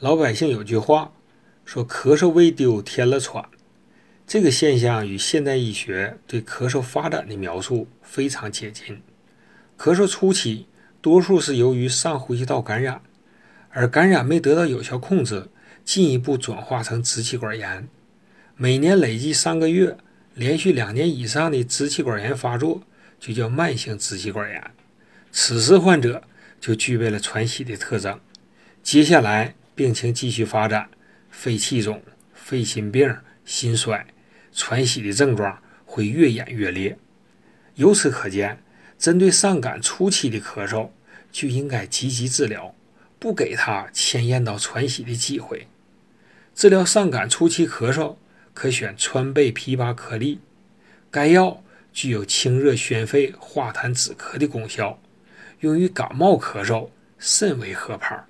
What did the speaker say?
老百姓有句话说：“咳嗽未丢，添了喘。”这个现象与现代医学对咳嗽发展的描述非常接近。咳嗽初期，多数是由于上呼吸道感染，而感染没得到有效控制，进一步转化成支气管炎。每年累计三个月，连续两年以上的支气管炎发作，就叫慢性支气管炎。此时患者就具备了喘息的特征。接下来病情继续发展，肺气肿、肺心病、心衰、喘息的症状会越演越烈。由此可见，针对上感初期的咳嗽，就应该积极治疗，不给他迁延到喘息的机会。治疗上感初期咳嗽。可选川贝枇杷颗粒，该药具有清热宣肺、化痰止咳的功效，用于感冒咳嗽甚为合拍。